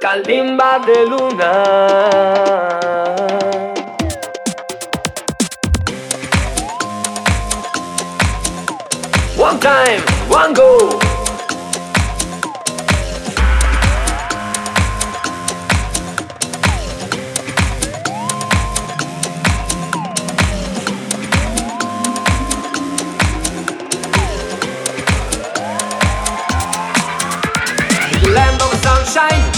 Calimba de luna. One time, one go. Land of sunshine.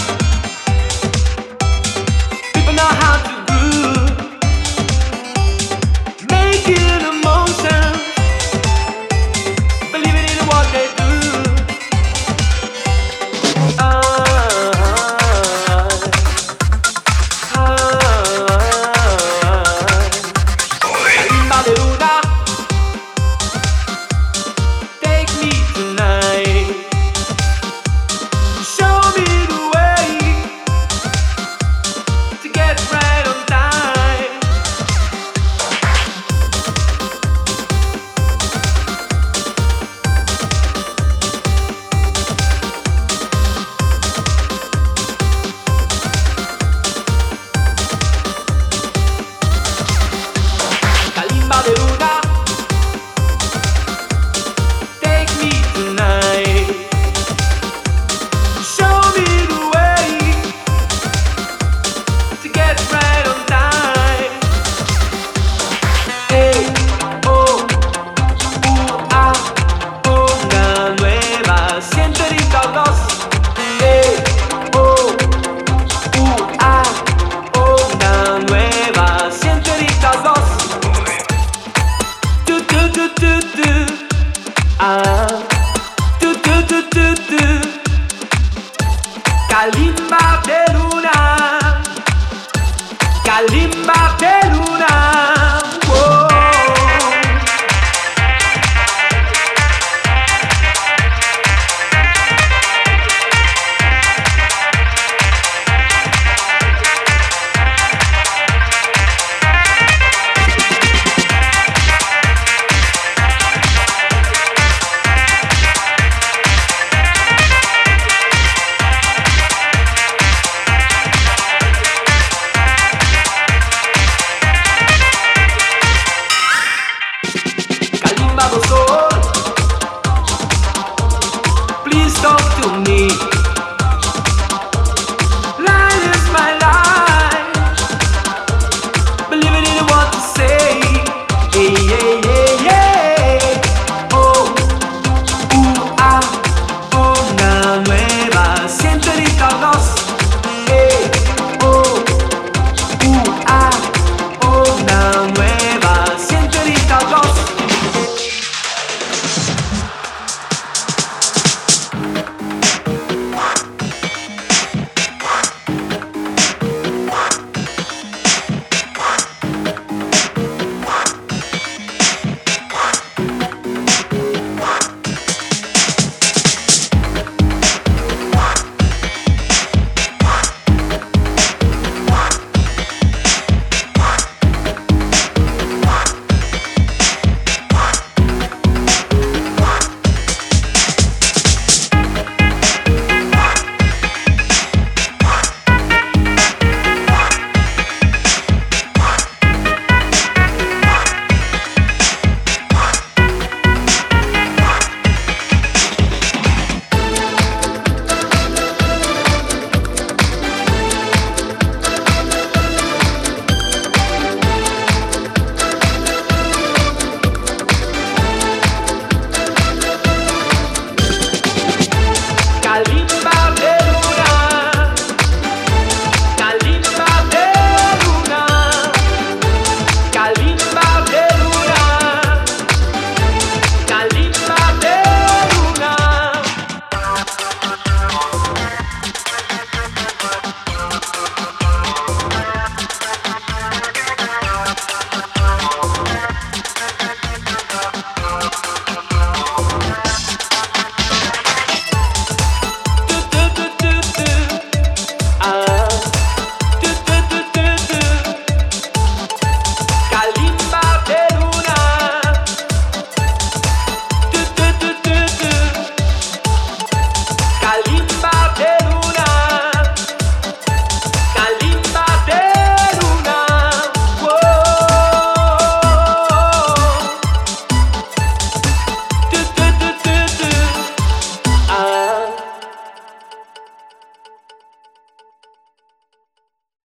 Vamos